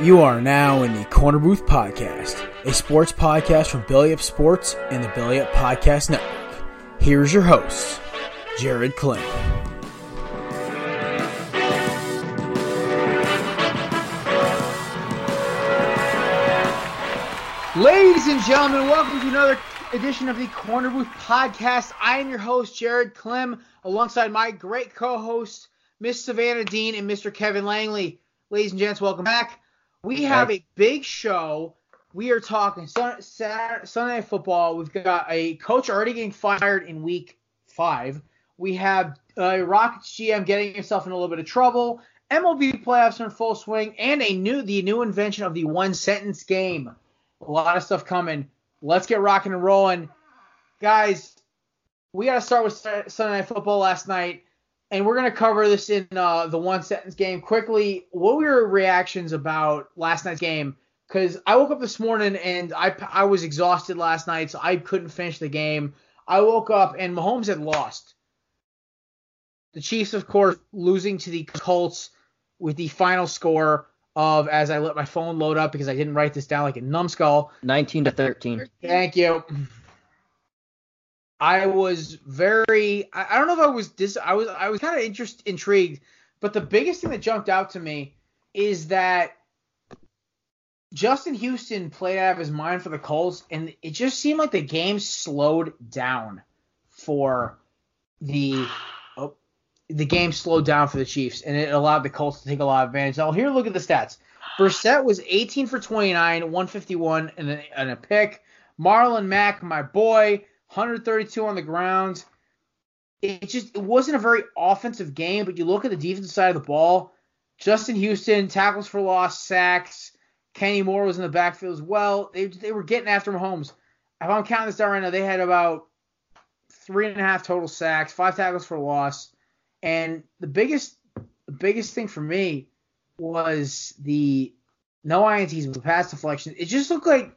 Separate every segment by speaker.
Speaker 1: You are now in the Korner Booth Podcast, a sports podcast from Belly Up Sports and the Belly Up Podcast Network. Here's your host, Jared Klim.
Speaker 2: Ladies and gentlemen, welcome to another edition of the Korner Booth Podcast. I am your host, Jared Klim, alongside my great co-hosts, Miss Savannah Dean and Mr. Kevin Langley. Ladies and gents, welcome back. We have a big show. We are talking Sun- Saturday, Sunday Night Football. We've got a coach already getting fired in week five. We have uh, Rockets GM getting himself in a little bit of trouble. MLB playoffs are in full swing, and a new the new invention of the one sentence game. A lot of stuff coming. Let's get rocking and rolling, guys. We got to start with Sunday Night Football last night and we're going to cover this in uh, the one sentence game quickly. What were your reactions about last night's game? Because I woke up this morning and I, I was exhausted last night, so I couldn't finish the game. I woke up and Mahomes had lost. The Chiefs, of course, losing to the Colts with the final score of as I let my phone load up because I didn't write this down like a numbskull.
Speaker 3: 19 to 13.
Speaker 2: Thank you. I was very I, I don't know if I was dis I was I was kind of interest intrigued, but the biggest thing that jumped out to me is that Justin Houston played out of his mind for the Colts, and it just seemed like the game slowed down for the oh, the game slowed down for the Chiefs, and it allowed the Colts to take a lot of advantage. Now here, look at the stats. Brissett was 18 for 29, 151, and a, and a pick. Marlon Mack, my boy, 132 on the ground. It just it wasn't a very offensive game, but you look at the defensive side of the ball. Justin Houston tackles for loss, sacks. Kenny Moore was in the backfield as well. They they were getting after Mahomes. If I'm counting this down right now, they had about three and a half total sacks, five tackles for loss, and the biggest the biggest thing for me was the no ints with pass deflection. It just looked like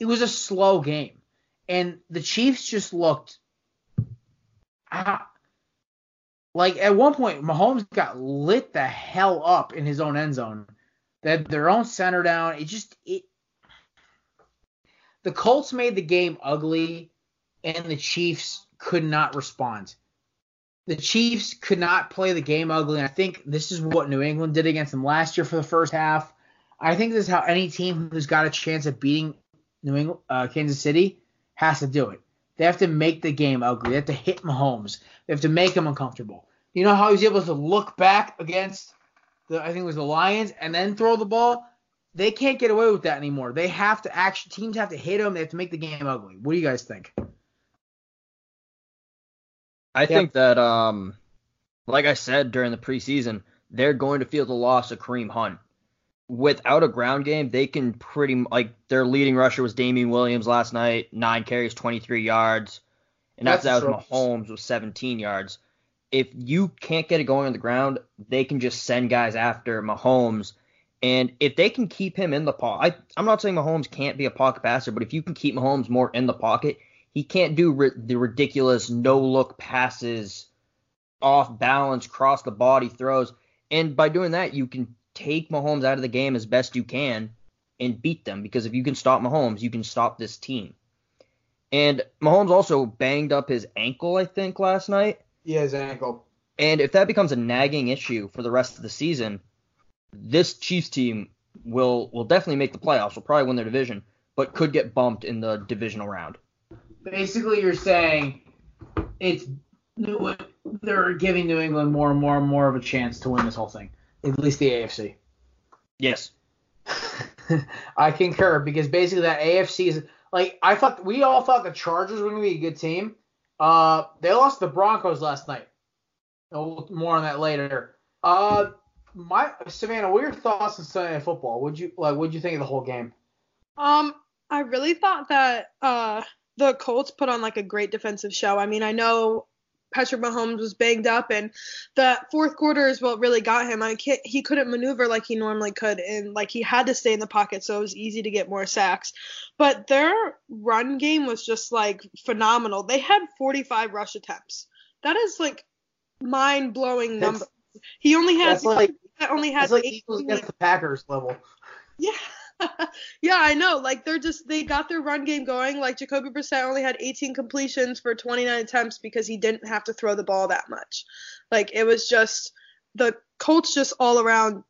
Speaker 2: it was a slow game and the Chiefs just looked uh, like at one point Mahomes got lit the hell up in his own end zone. Had their own center down. It just it the Colts made the game ugly and the Chiefs could not respond. The Chiefs could not play the game ugly. And I think this is what New England did against them last year for the first half. I think this is how any team who's got a chance at beating New England, uh, Kansas City has to do it. They have to make the game ugly. They have to hit Mahomes. They have to make him uncomfortable. You know how he was able to look back against the I think it was the Lions and then throw the ball? They can't get away with that anymore. They have to actually teams have to hit him. They have to make the game ugly. What do you guys think?
Speaker 3: I think that um like I said during the preseason, they're going to feel the loss of Kareem Hunt without a ground game, they can pretty like their leading rusher was Damien Williams last night, nine carries, 23 yards, and after that was Mahomes with 17 yards. If you can't get it going on the ground, they can just send guys after Mahomes. And if they can keep him in the pocket, I'm not saying Mahomes can't be a pocket passer, but if you can keep Mahomes more in the pocket, he can't do ri- the ridiculous no look passes, off balance, cross the body throws. And by doing that, you can take Mahomes out of the game as best you can and beat them because if you can stop Mahomes, you can stop this team. And Mahomes also banged up his ankle, I think, last night.
Speaker 2: Yeah, his ankle.
Speaker 3: And if that becomes a nagging issue for the rest of the season, this Chiefs team will will definitely make the playoffs. Will probably win their division, but could get bumped in the divisional round.
Speaker 2: Basically, you're saying it's New, they're giving New England more and more and more of a chance to win this whole thing, at least the AFC.
Speaker 3: Yes.
Speaker 2: I concur because basically that AFC is like I thought we all thought the Chargers were going to be a good team. Uh, they lost the Broncos last night. more on that later. Uh, my Savannah, what are your thoughts on Sunday Night Football? Would you like? What'd you think of the whole game?
Speaker 4: Um, I really thought that uh the Colts put on like a great defensive show. I mean, I know Patrick Mahomes was banged up, and the fourth quarter is what really got him. I can't, he couldn't maneuver like he normally could, and like he had to stay in the pocket, so it was easy to get more sacks. But their run game was just like phenomenal. They had 45 rush attempts. That is like mind blowing number. He only had
Speaker 2: like,
Speaker 4: only had
Speaker 2: like Eagles against the Packers level.
Speaker 4: Yeah. yeah, I know. Like they're just they got their run game going. Like Jacoby Brissett only had 18 completions for 29 attempts because he didn't have to throw the ball that much. Like it was just the Colts just all around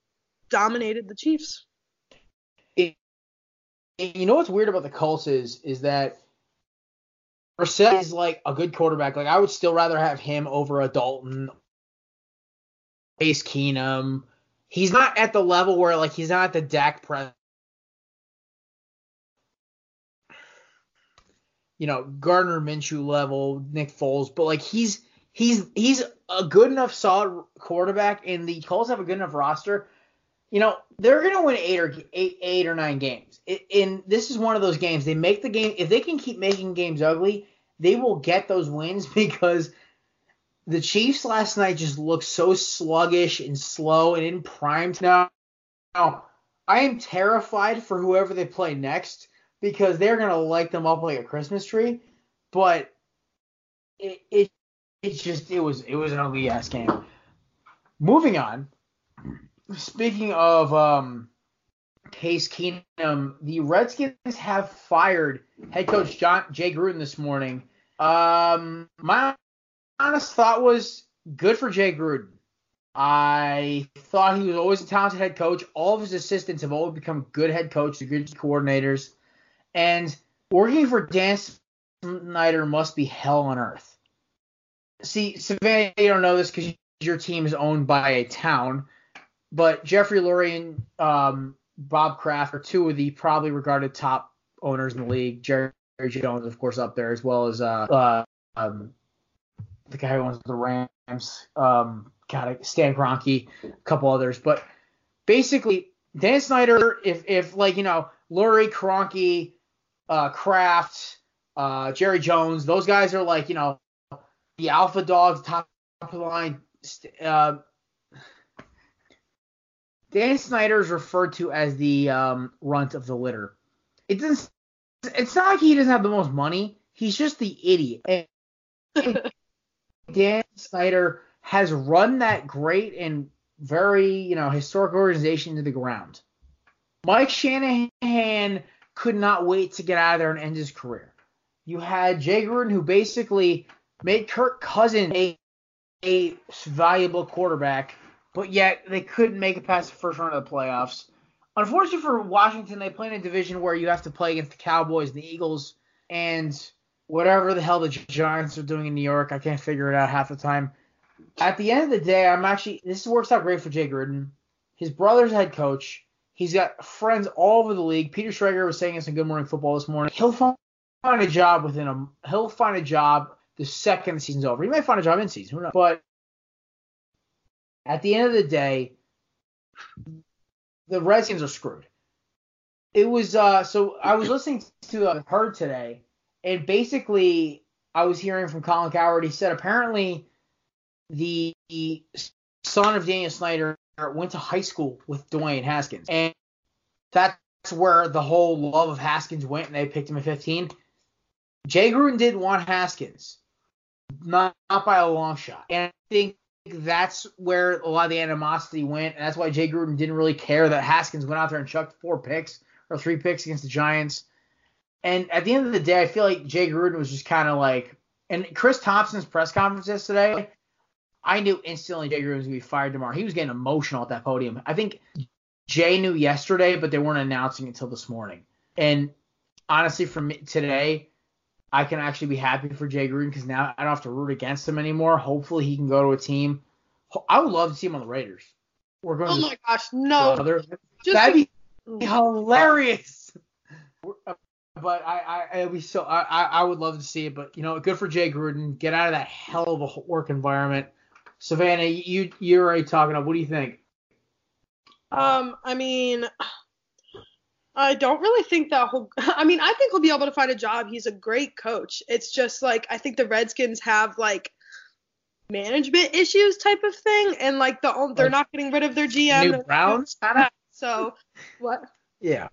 Speaker 4: dominated the Chiefs.
Speaker 2: It, you know what's weird about the Colts is is that Brissett is like a good quarterback. Like I would still rather have him over a Dalton, Case Keenum. He's not at the level where like he's not at the Dak Prescott you know, Gardner Minshew level, Nick Foles, but like he's he's he's a good enough solid quarterback, and the Colts have a good enough roster. You know, they're gonna win eight or eight, eight or nine games. And this is one of those games. They make the game if they can keep making games ugly, they will get those wins because the Chiefs last night just looked so sluggish and slow and in prime now. Now, I am terrified for whoever they play next because they're gonna light them up like a Christmas tree. But it it it's just it was it was an ugly ass game. Moving on. Speaking of um Case Keenum, the Redskins have fired head coach John Jay Gruden this morning. Um, my honest thought was good for Jay Gruden. I thought he was always a talented head coach. All of his assistants have always become good head coaches, good coordinators. And working for Dan Snyder must be hell on earth. See, Savannah, you don't know this because your team is owned by a town, but Jeffrey Lurie and um, Bob Kraft are two of the probably regarded top owners in the league. Jerry Jones, of course, up there as well as uh, uh um, the guy who owns the Rams. Um, got Stan Kroenke, a couple others, but basically Dan Snyder, if if like you know Lurie, Kroenke, uh, Kraft, uh, Jerry Jones. Those guys are like, you know, the alpha dogs, top of the line. Uh, Dan Snyder is referred to as the um, runt of the litter. It doesn't. It's not like he doesn't have the most money. He's just the idiot. Dan Snyder has run that great and very, you know, historic organization to the ground. Mike Shanahan could not wait to get out of there and end his career. You had Jay Gruden, who basically made Kirk Cousins a, a valuable quarterback, but yet they couldn't make it past the first round of the playoffs. Unfortunately for Washington, they play in a division where you have to play against the Cowboys, the Eagles, and whatever the hell the Giants are doing in New York. I can't figure it out half the time. At the end of the day, I'm actually this works out great for Jay Gruden. His brother's head coach. He's got friends all over the league. Peter Schrager was saying this in Good Morning Football this morning. He'll find a job within a. He'll find a job the second the season's over. He might find a job in season, who knows? But at the end of the day, the Redskins are screwed. It was uh so I was listening to uh, Herd today, and basically I was hearing from Colin Cowherd. He said apparently the son of Daniel Snyder went to high school with Dwayne Haskins, and that's where the whole love of Haskins went, and they picked him at 15. Jay Gruden didn't want Haskins, not, not by a long shot, and I think that's where a lot of the animosity went, and that's why Jay Gruden didn't really care that Haskins went out there and chucked four picks or three picks against the Giants. And at the end of the day, I feel like Jay Gruden was just kind of like, and Chris Thompson's press conference yesterday, I knew instantly Jay Gruden was going to be fired tomorrow. He was getting emotional at that podium. I think Jay knew yesterday, but they weren't announcing until this morning. And honestly, for me today, I can actually be happy for Jay Gruden because now I don't have to root against him anymore. Hopefully, he can go to a team. I would love to see him on the Raiders.
Speaker 4: We're going. Oh my gosh, no!
Speaker 2: Just That'd be hilarious. But I, I, so. I, I would love to see it. But you know, good for Jay Gruden. Get out of that hell of a work environment. Savannah, you you're already talking. Up. What do you think?
Speaker 4: Um, I mean, I don't really think that whole. I mean, I think he'll be able to find a job. He's a great coach. It's just like I think the Redskins have like management issues type of thing, and like the they're not getting rid of their GM.
Speaker 2: New Browns,
Speaker 4: so what?
Speaker 2: Yeah.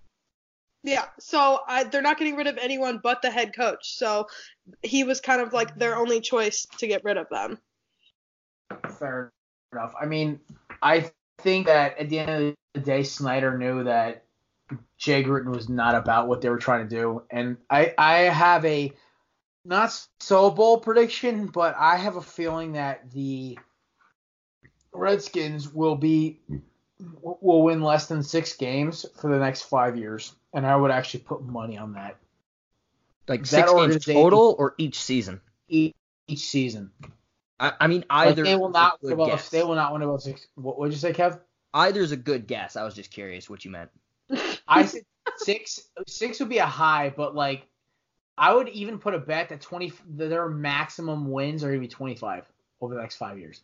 Speaker 4: Yeah, so I, they're not getting rid of anyone but the head coach. So he was kind of like their only choice to get rid of them.
Speaker 2: Fair enough. I mean, I think that at the end of the day, Snyder knew that Jay Gruden was not about what they were trying to do. And I, I have a not so bold prediction, but I have a feeling that the Redskins will be will win less than six games for the next five years, and I would actually put money on that.
Speaker 3: Like that six games total or each season?
Speaker 2: Each, each season.
Speaker 3: I, I mean either.
Speaker 2: they will not win about. They will not win about six. What would you say, Kev?
Speaker 3: Either's a good guess. I was just curious what you meant.
Speaker 2: I said six. Six would be a high, but like I would even put a bet that twenty their maximum wins are gonna be twenty five over the next five years.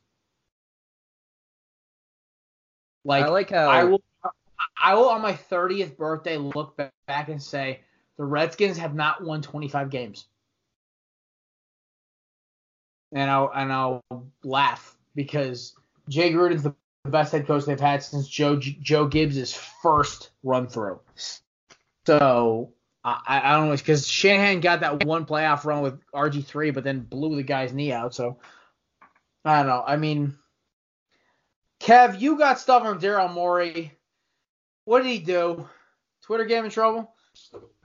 Speaker 2: Like I like how I will I will on my thirtieth birthday look back and say the Redskins have not won twenty five games. And I'll and I'll laugh because Jay Gruden's the best head coach they've had since Joe Joe Gibbs' first run through. So I, I don't know because Shanahan got that one playoff run with RG three, but then blew the guy's knee out. So I don't know. I mean, Kev, you got stuff from Daryl Morey. What did he do? Twitter him in trouble.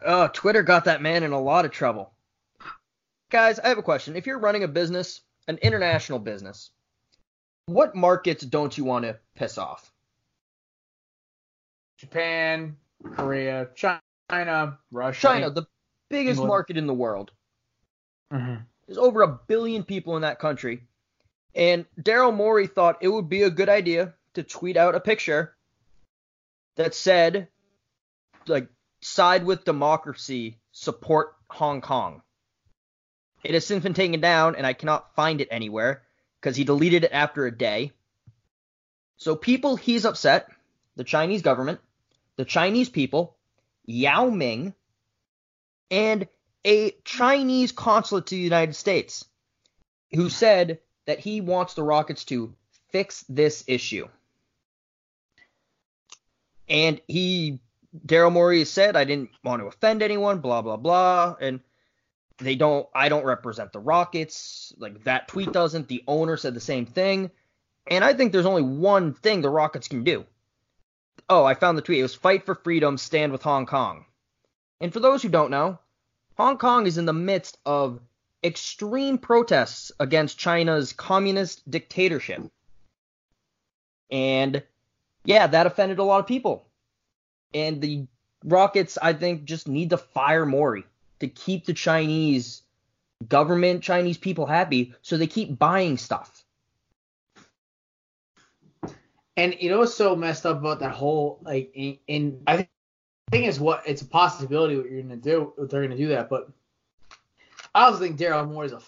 Speaker 3: Oh, Twitter got that man in a lot of trouble. Guys, I have a question. If you're running a business, an international business, what markets don't you want to piss off?
Speaker 2: Japan, Korea, China, Russia.
Speaker 3: China, the biggest England. market in the world. Mm-hmm. There's over a billion people in that country. And Daryl Morey thought it would be a good idea to tweet out a picture that said, like, side with democracy, support Hong Kong. It has since been taken down, and I cannot find it anywhere because he deleted it after a day. So people he's upset, the Chinese government, the Chinese people, Yao Ming, and a Chinese consulate to the United States who said that he wants the Rockets to fix this issue. And he, Daryl Morey said, I didn't want to offend anyone, blah, blah, blah. And they don't I don't represent the Rockets. Like that tweet doesn't. The owner said the same thing. And I think there's only one thing the Rockets can do. Oh, I found the tweet. It was fight for freedom, stand with Hong Kong. And for those who don't know, Hong Kong is in the midst of extreme protests against China's communist dictatorship. And yeah, that offended a lot of people. And the Rockets, I think, just need to fire Morey to keep the Chinese government, Chinese people happy, so they keep buying stuff.
Speaker 2: And you know so messed up about that whole like in I think is what it's a possibility what you're gonna do if they're gonna do that, but I also think Daryl Morey is a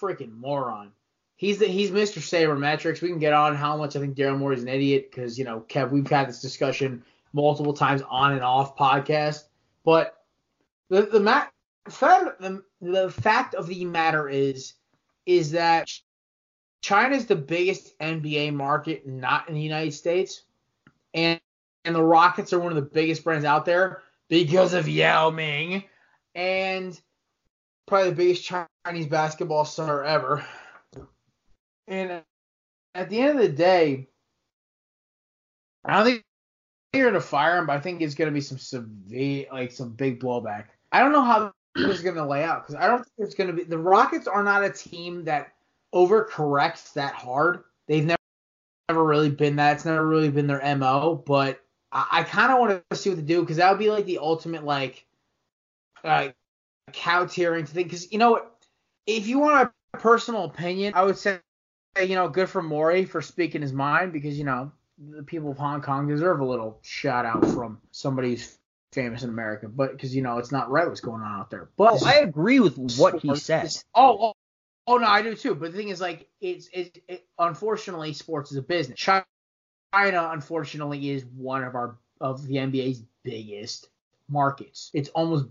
Speaker 2: freaking moron. He's the he's Mr. Sabermetrics. We can get on how much I think Daryl Morey is an idiot because you know Kev, we've had this discussion multiple times on and off podcast, but the the mat the, the fact of the matter is is that China is the biggest NBA market not in the United States, and and the Rockets are one of the biggest brands out there because of Yao Ming, and probably the biggest Chinese basketball star ever. And at the end of the day, I don't think you're gonna fire him, but I think it's gonna be some severe, like some big blowback. I don't know how is going to lay out because I don't think it's going to be. The Rockets are not a team that overcorrects that hard. They've never never really been that. It's never really been their mo. But I, I kind of want to see what they do because that would be like the ultimate like uh, cow tearing thing. Because you know, if you want a personal opinion, I would say you know good for Morey for speaking his mind because you know the people of Hong Kong deserve a little shout out from somebody who's famous in America, but because you know it's not right what's going on out there. But
Speaker 3: oh, I agree with what he said.
Speaker 2: Oh, oh, oh, no, I do too. But the thing is, like, it's it, it unfortunately sports is a business. China, unfortunately, is one of our of the NBA's biggest markets. It's almost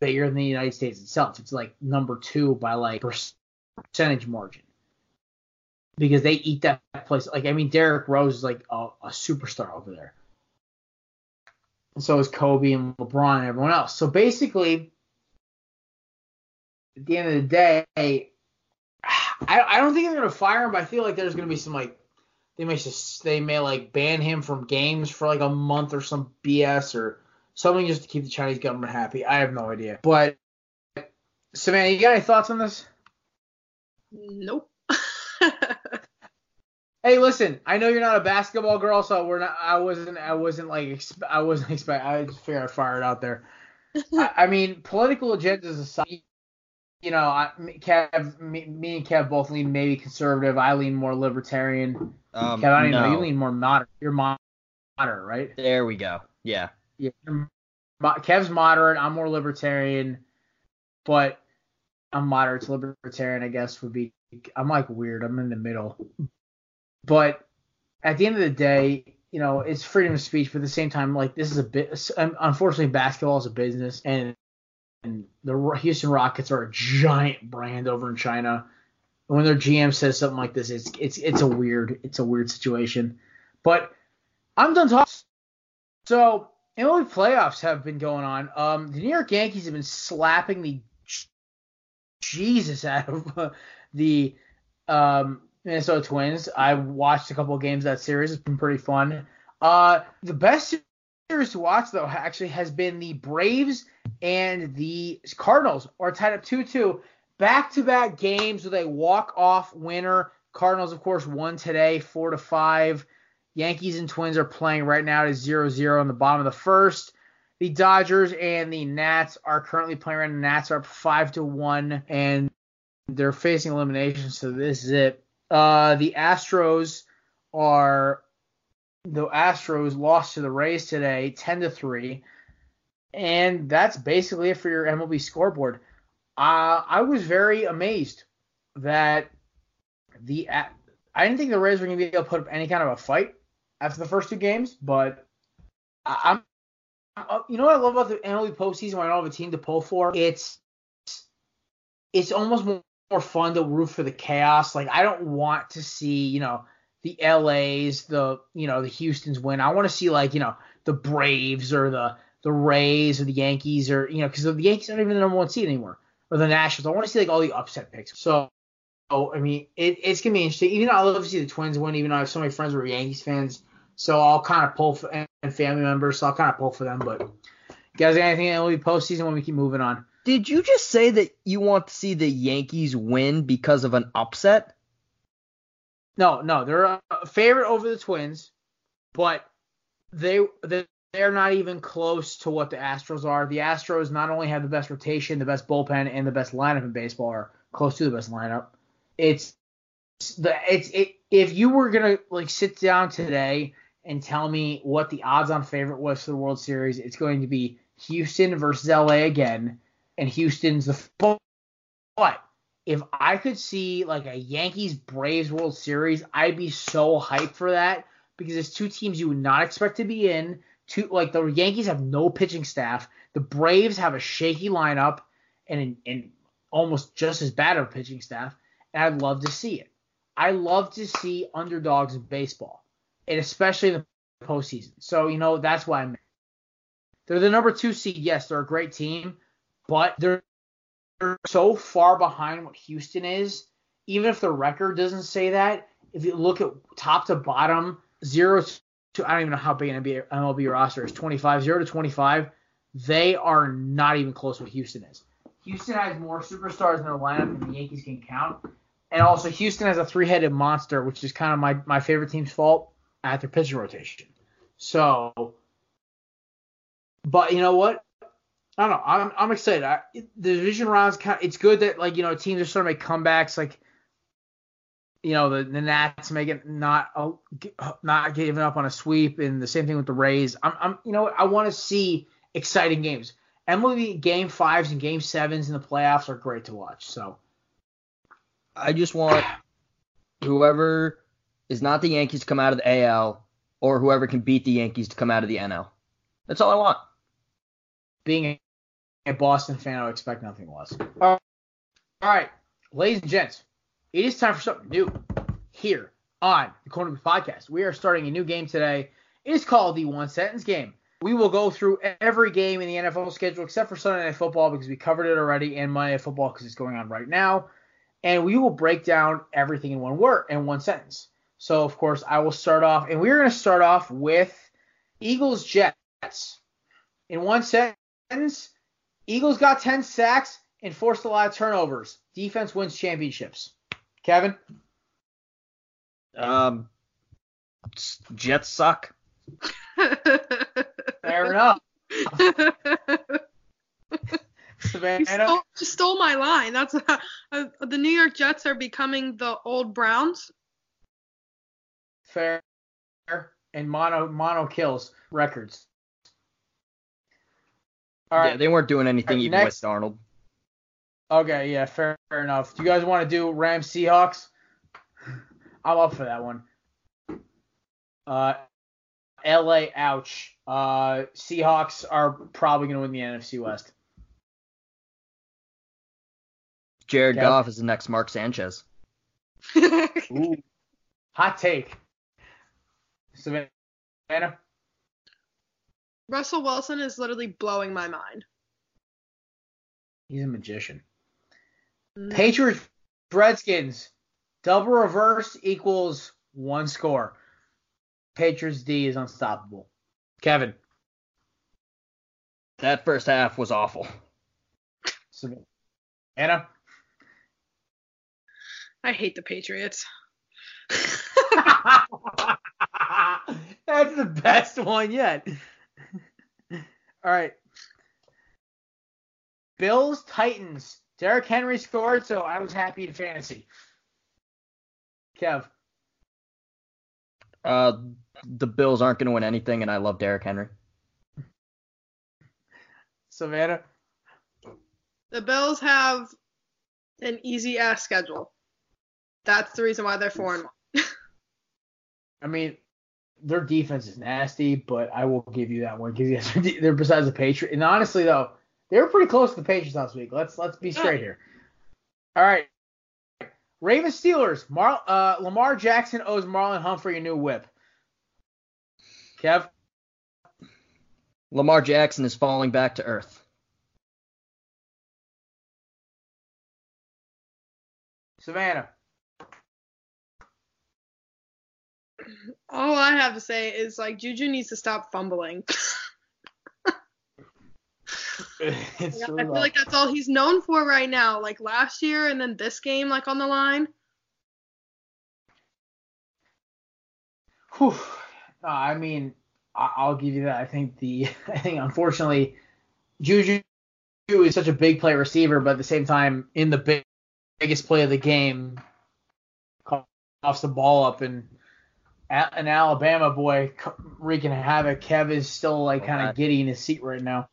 Speaker 2: bigger than the United States itself. It's like number two by like percentage margin because they eat that place. Like I mean, Derrick Rose is like a, a superstar over there. And so is Kobe and LeBron and everyone else. So basically, at the end of the day, I, I don't think they're gonna fire him. But I feel like there's gonna be some like they may just they may like ban him from games for like a month or some BS or something just to keep the Chinese government happy. I have no idea. But Savannah, you got any thoughts on this?
Speaker 4: Nope.
Speaker 2: Hey, listen, I know you're not a basketball girl, so we're not. I wasn't. I wasn't like. I wasn't expect. I just figured I'd fire it out there. I, I, mean, political agendas aside, you know, I, Kev, me, me, and Kev both lean maybe conservative. I lean more libertarian. Um, Kev, I don't no. know. You lean more moderate. You're moderate, right?
Speaker 3: There we go. Yeah.
Speaker 2: Yeah. Kev's moderate. I'm more libertarian, but I'm moderate to libertarian. I guess would be. I'm like weird. I'm in the middle. But at the end of the day, you know, it's freedom of speech, but at the same time, like this is a bit. Unfortunately, basketball is a business, and and the Houston Rockets are a giant brand over in China. And when their GM says something like this, it's it's it's a weird it's a weird situation. But I'm done talking. So MLB playoffs have been going on. Um, the New York Yankees have been slapping the Jesus out of uh, the um, Minnesota Twins. I watched a couple of games of that series. It's been pretty fun. Uh, the best series to watch though actually has been the Braves and the Cardinals are tied up 2-2. Back-to-back games with a walk-off winner. Cardinals, of course, won today, four to five. Yankees and Twins are playing right now to 0-0 in the bottom of the first. The Dodgers and the Nats are currently playing right now. The Nats are up five to one, and they're facing elimination. So this is it. Uh, the Astros are the Astros lost to the Rays today, ten to three, and that's basically it for your MLB scoreboard. Uh, I was very amazed that the I didn't think the Rays were going to be able to put up any kind of a fight after the first two games, but I'm uh, you know what I love about the MLB postseason when I don't have a team to pull for? It's it's almost more, more fun to root for the chaos. Like I don't want to see, you know, the LA's, the you know, the Houston's win. I want to see like, you know, the Braves or the the Rays or the Yankees or you know, because the Yankees aren't even the number one seed anymore. Or the Nationals. I want to see like all the upset picks. So oh, I mean, it, it's gonna be interesting. Even though I love to see the Twins win, even though I have so many friends who are Yankees fans. So I'll kind of pull for and family members, so I'll kind of pull for them. But you guys got anything that will be postseason when we keep moving on?
Speaker 3: Did you just say that you want to see the Yankees win because of an upset?
Speaker 2: No, no, they're a favorite over the Twins, but they they they're not even close to what the Astros are. The Astros not only have the best rotation, the best bullpen, and the best lineup in baseball, are close to the best lineup. It's the it's it if you were gonna like sit down today and tell me what the odds on favorite was for the World Series, it's going to be Houston versus LA again, and Houston's the but if I could see like a Yankees Braves World Series, I'd be so hyped for that because it's two teams you would not expect to be in. Two like the Yankees have no pitching staff, the Braves have a shaky lineup and and almost just as bad of a pitching staff, and I'd love to see it. I love to see underdogs in baseball and especially in the postseason. So you know that's why I'm. They're the number two seed. Yes, they're a great team, but they're, they're so far behind what Houston is. Even if the record doesn't say that, if you look at top to bottom, zero to I don't even know how big an MLB roster is. 25, zero to 25. They are not even close to what Houston is. Houston has more superstars in their lineup than the Yankees can count. And also, Houston has a three-headed monster, which is kind of my, my favorite team's fault at their pitching rotation. So but you know what? I don't know. I'm I'm excited. I, the division rounds kind. It's good that like you know teams are starting to make comebacks. Like you know the the Nats making not uh, not giving up on a sweep, and the same thing with the Rays. I'm I'm you know I want to see exciting games. MLB game fives and game sevens in the playoffs are great to watch. So
Speaker 3: I just want whoever is not the Yankees to come out of the AL, or whoever can beat the Yankees to come out of the NL. That's all I want.
Speaker 2: Being a Boston fan, I would expect nothing less. Oh. All right, ladies and gents, it is time for something new here on the Korner Booth Podcast. We are starting a new game today. It is called the One Sentence Game. We will go through every game in the NFL schedule except for Sunday Night Football because we covered it already, and Monday Night Football because it's going on right now. And we will break down everything in one word, in one sentence. So, of course, I will start off, and we're going to start off with Eagles Jets. In one sentence, Eagles got 10 sacks and forced a lot of turnovers. Defense wins championships. Kevin?
Speaker 3: Um, Jets suck.
Speaker 2: Fair enough.
Speaker 4: You stole, you stole my line. That's uh, the New York Jets are becoming the old Browns.
Speaker 2: Fair. And mono mono kills records. All right.
Speaker 3: Yeah, they weren't doing anything
Speaker 2: All right,
Speaker 3: even
Speaker 2: next.
Speaker 3: with Darnold.
Speaker 2: Okay, yeah, fair, fair enough. Do you guys want to do Rams Seahawks? I'm up for that one. Uh, LA, ouch. Uh, Seahawks are probably going to win the NFC West.
Speaker 3: Jared
Speaker 2: Kev?
Speaker 3: Goff is the next Mark Sanchez.
Speaker 2: Ooh. Hot take. Savannah?
Speaker 4: Russell Wilson is literally blowing my mind.
Speaker 2: He's a magician.
Speaker 4: Mm.
Speaker 2: Patriots, Redskins. Double reverse equals one score. Patriots D is unstoppable. Kevin.
Speaker 3: That first half was awful.
Speaker 2: Anna.
Speaker 4: I hate the Patriots.
Speaker 2: That's the best one yet. All right. Bills, Titans. Derrick Henry scored, so I was happy in fantasy. Kev.
Speaker 3: Uh, the Bills aren't going to win anything, and I love Derrick Henry.
Speaker 2: Savannah.
Speaker 4: The Bills have an easy ass schedule. That's the reason why they're four and one.
Speaker 2: I mean, their defense is nasty, but I will give you that one because they're besides the Patriots. And honestly, though, they were pretty close to the Patriots last week. Let's let's be straight here. All right. Ravens Steelers. Mar- uh, Lamar Jackson owes Marlon Humphrey a new whip. Kev.
Speaker 3: Lamar Jackson is falling back to earth.
Speaker 2: Savannah.
Speaker 4: All I have to say is like Juju needs to stop fumbling.
Speaker 2: it's
Speaker 4: I feel like that's all he's known for right now. Like last year and then this game, like on the line.
Speaker 2: Whew. No, I mean, I- I'll give you that. I think the, I think unfortunately, Juju is such a big play receiver, but at the same time, in the big, biggest play of the game, coughs the ball up and an Alabama boy co- wreaking havoc. Kev is still like kind
Speaker 3: Okay.
Speaker 2: of giddy in his seat right now.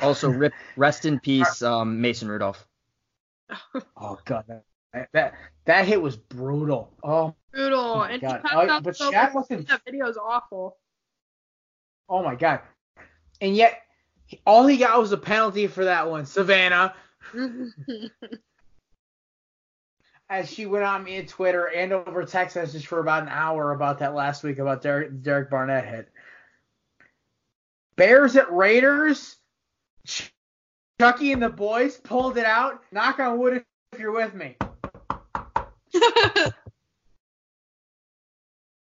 Speaker 3: Also, rip, rest in peace, um, Mason Rudolph.
Speaker 2: Oh god, that that, that hit was brutal. Oh,
Speaker 4: Brutal.
Speaker 2: my
Speaker 4: and he
Speaker 2: God.
Speaker 4: passed
Speaker 2: Oh,
Speaker 4: out
Speaker 2: but
Speaker 4: so
Speaker 2: Shaq wasn't-
Speaker 4: That video is awful.
Speaker 2: oh my god. And yet, all he got was a penalty for that one, Savannah. as she went on me at Twitter and over text message for about an hour about that last week about Derek, Derek Barnett hit. Bears at Raiders. Chucky and the boys pulled it out. Knock on wood if you're with me.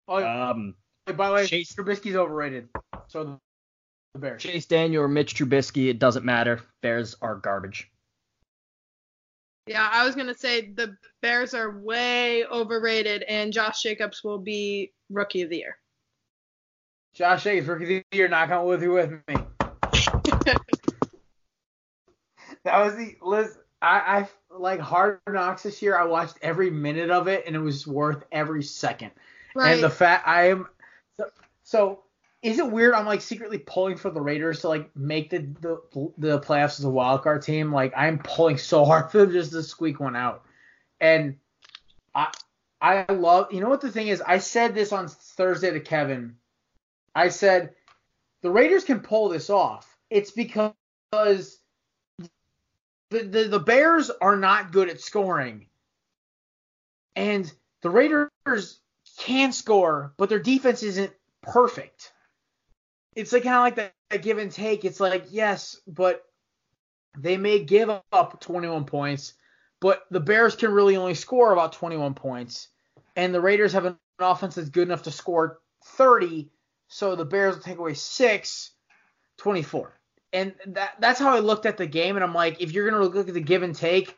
Speaker 2: Oh,
Speaker 3: Um,
Speaker 2: by the way,
Speaker 3: Chase-
Speaker 2: Trubisky's overrated. So the, the Bears.
Speaker 3: Chase Daniel or Mitch Trubisky, it doesn't matter. Bears are garbage.
Speaker 4: Yeah, I was gonna say the Bears are way overrated, and Josh Jacobs will be rookie of the year.
Speaker 2: Josh Jacobs, rookie of the year. Knock on wood if you're with me. That was the Liz. I, I like Hard Knocks this year. I watched every minute of it, and it was worth every second.
Speaker 4: Right.
Speaker 2: And the fact I am so, so is it weird? I'm like secretly pulling for the Raiders to like make the the, the playoffs as a wild card team. Like I'm pulling so hard for them just to squeak one out. And I I love you know what the thing is? I said this on Thursday to Kevin. I said the Raiders can pull this off. It's because the, the, the Bears are not good at scoring. And the Raiders can score, but their defense isn't perfect. It's like kind of like that, give and take. It's like, yes, but they may give up 21 points, but the Bears can really only score about 21 points. And the Raiders have an offense that's good enough to score 30, so the Bears will take away 6, 24 and that that's how I looked at the game. And I'm like, if you're gonna look at the give and take,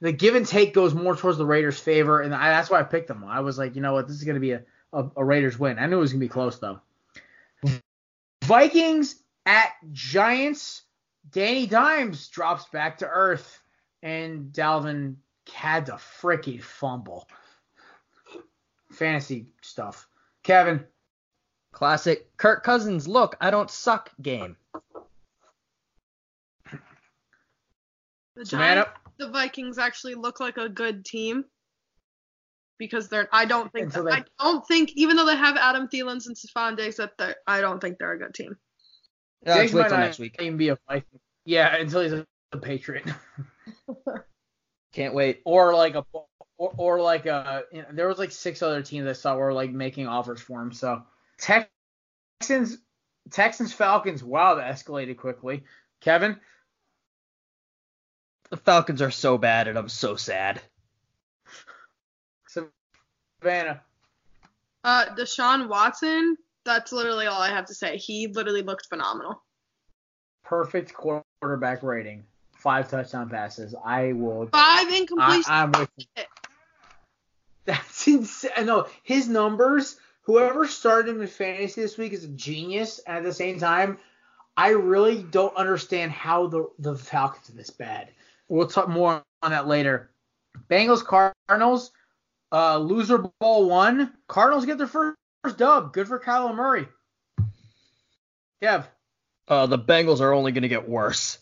Speaker 2: the give and take goes more towards the Raiders' favor, and I, that's why I picked them. I was like, you know what, this is gonna be a, a, a Raiders win. I knew it was gonna be close though. Vikings at Giants. Danny Dimes drops back to earth, and Dalvin had the freaking fumble. Fantasy stuff. Kevin.
Speaker 3: Classic Kirk Cousins, look, I don't suck game.
Speaker 4: The Giants, the Vikings actually look like a good team because they're. I don't think.
Speaker 2: Until
Speaker 4: that-
Speaker 2: they-
Speaker 4: I don't think even though they have Adam Thielen and Stefon Diggs, that they're. I don't think they're a good team.
Speaker 3: Yeah,
Speaker 2: Diggs
Speaker 3: let's wait
Speaker 2: might
Speaker 3: till
Speaker 2: not
Speaker 3: next week.
Speaker 2: Even be a Viking. Yeah, until he's a, a Patriot.
Speaker 3: Can't wait.
Speaker 2: or like a or, or like a you know, there was like six other teams I saw were like making offers for him. So Texans Texans Falcons. Wow, that escalated quickly. Kevin.
Speaker 3: The Falcons are so bad, and I'm so sad.
Speaker 2: Savannah.
Speaker 4: Uh, Deshaun Watson. That's literally all I have to say. He literally looked phenomenal.
Speaker 2: Perfect quarterback rating. Five touchdown passes. I will.
Speaker 4: Five
Speaker 2: I,
Speaker 4: incompletions.
Speaker 2: I'm with you. That's insane. No, his numbers. Whoever started him in fantasy this week is a genius. And at the same time, I really don't understand how the the Falcons are this bad. We'll talk more on that later. Bengals Cardinals. Uh, loser bowl one. Cardinals get their first, first dub. Good for Kyler Murray. Kev.
Speaker 3: Uh, the Bengals are only going to get worse.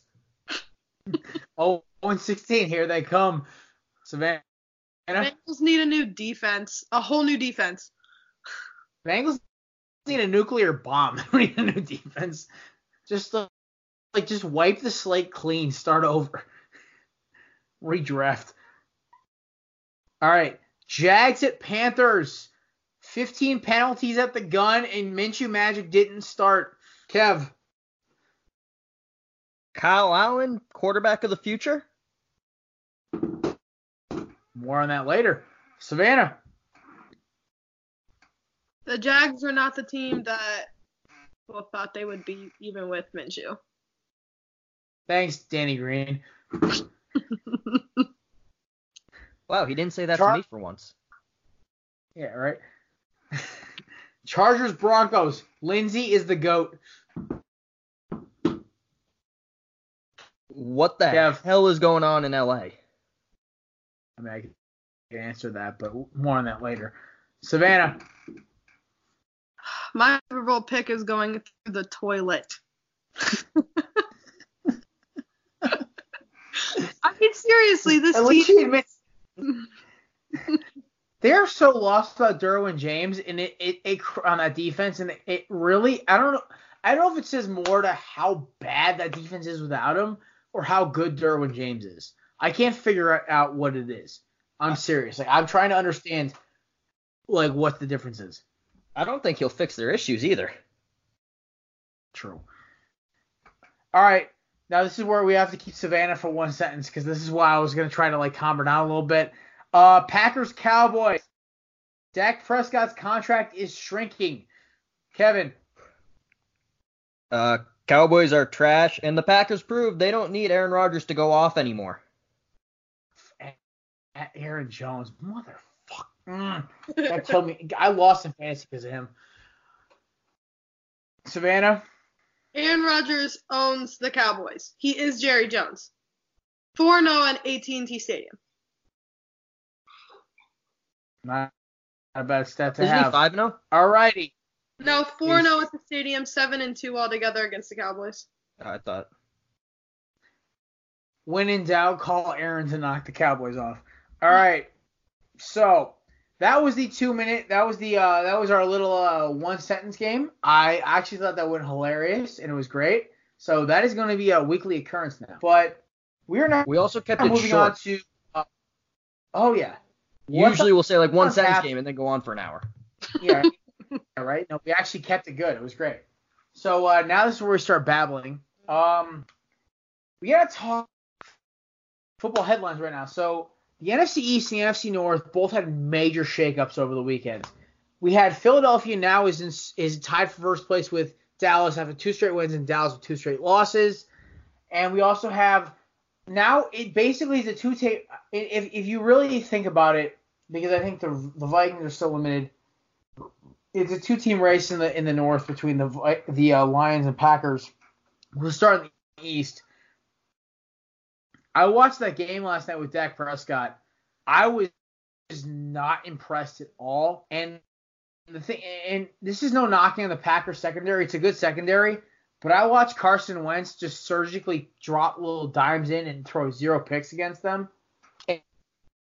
Speaker 2: Oh, 1 16. Here they come. Savannah.
Speaker 4: Bengals need a new defense, a whole new defense.
Speaker 2: Bengals need a nuclear bomb. They need a new defense. Just uh, like just wipe the slate clean, start over, redraft. All right, Jags at Panthers. 15 penalties at the gun, and Minshew Magic didn't start. Kev,
Speaker 3: Kyle Allen, quarterback of the future.
Speaker 2: more on that later. Savannah,
Speaker 4: The Jags are not the team that people thought they would be, even with Minshew.
Speaker 2: thanks, Danny Green.
Speaker 3: Wow, he didn't say that
Speaker 2: Char-
Speaker 3: to me for once.
Speaker 2: Yeah, right. Chargers Broncos. Lindsay is the goat.
Speaker 3: What the
Speaker 2: Kev.
Speaker 3: hell is going on in LA?
Speaker 2: I mean, I can answer that, but more on that later. Savannah,
Speaker 4: My Super Bowl pick is going through the toilet. I mean, seriously, this
Speaker 2: at least
Speaker 4: team.
Speaker 2: she admits they're so lost about Derwin James and it, it, it on that defense, and it, it really I don't know I don't know if it says more to how bad that defense is without him or how good Derwin James is. I can't figure out what it is. I'm serious. Like I'm trying to understand like what the difference is.
Speaker 3: I don't think he'll fix their issues either.
Speaker 2: True. All right. Now this is where we have to keep Savannah for one sentence because this is why I was gonna try to like calm her down a little bit. Uh, Packers Cowboys. Dak Prescott's contract is shrinking. Kevin.
Speaker 3: Uh, Cowboys are trash, and the Packers proved they don't need Aaron Rodgers to go off anymore.
Speaker 2: At Aaron Jones, motherfucker. Mm, that killed me. I lost in fantasy because of him. Savannah.
Speaker 4: Aaron Rodgers owns the Cowboys. He is Jerry Jones. 4 0 at AT&T Stadium.
Speaker 2: Not a bad stat to
Speaker 3: Isn't he
Speaker 2: have.
Speaker 3: five now? Oh?
Speaker 2: Alrighty.
Speaker 4: No, 4 0 at the stadium, 7 and 2 altogether against the Cowboys.
Speaker 3: I thought.
Speaker 2: When in doubt, call Aaron to knock the Cowboys off. All right. So that was the two minute. That was the uh, that was our little uh, one sentence game. I actually thought that went hilarious and it was great. So that is going to be a weekly occurrence now. But we're not
Speaker 3: We also kept it
Speaker 2: moving
Speaker 3: short.
Speaker 2: on to. Uh, oh yeah.
Speaker 3: Usually we'll say like one sentence
Speaker 2: hap-
Speaker 3: game and then go on for an hour.
Speaker 2: yeah. All right. No, we actually kept it good. It was great. So uh, now this is where we start babbling. Um, we gotta talk football headlines right now. So the NFC East and the NFC North both had major shakeups over the weekend. We had Philadelphia now is in, is tied for first place with Dallas after two straight wins and Dallas with two straight losses, and we also have now it basically is a two tape. If if you really think about it, because I think the the Vikings are still limited it's a two team race in the in the north between the the uh, Lions and Packers. We'll start in the east. I watched that game last night with Dak Prescott. I was just not impressed at all. And the thing, and this is no knocking on the Packers secondary. It's a good secondary, but I watched Carson Wentz just surgically drop little dimes in and throw zero picks against them, and,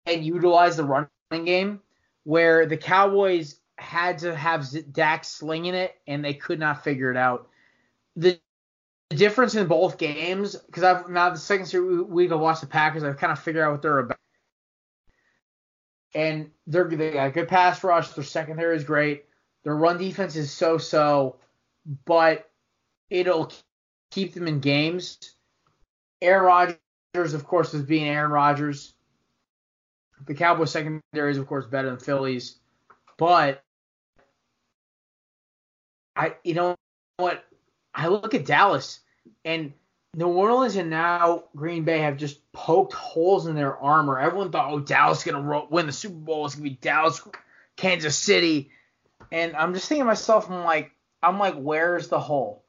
Speaker 2: and utilize the running game where the Cowboys had to have Dak slinging it, and they could not figure it out. The the difference in both games, because I've now the second straight week I watched the Packers, I've kind of figured out what they're about. And they're they got a good pass rush. Their secondary is great. Their run defense is so so, but it'll keep them in games. Aaron Rodgers, of course, is being Aaron Rodgers. The Cowboys secondary is, of course, better than Phillies, but I, you know what? I look at Dallas and New Orleans and now Green Bay have just poked holes in their armor. Everyone thought, oh, Dallas is gonna ro- win the Super Bowl. It's gonna be Dallas, Kansas City, and I'm just thinking to myself, I'm like, I'm like, where's the hole?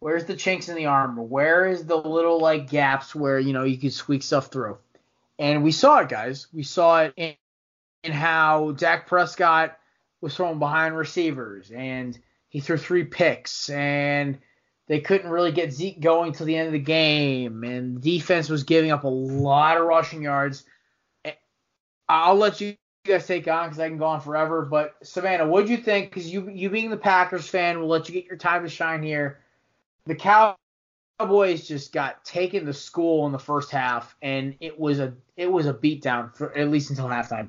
Speaker 2: Where's the chinks in the armor? Where is the little like gaps where you know you could squeak stuff through? And we saw it, guys. We saw it in, in how Dak Prescott was throwing behind receivers, and he threw three picks, and they couldn't really get Zeke going till the end of the game, and defense was giving up a lot of rushing yards. Eh, I'll let you guys take on because I can go on forever. But Savannah, what'd you think? Because you you being the Packers fan, we'll let you get your time to shine here. The Cowboys just got taken to school in the first half, and it was a it was a beatdown for at least until halftime.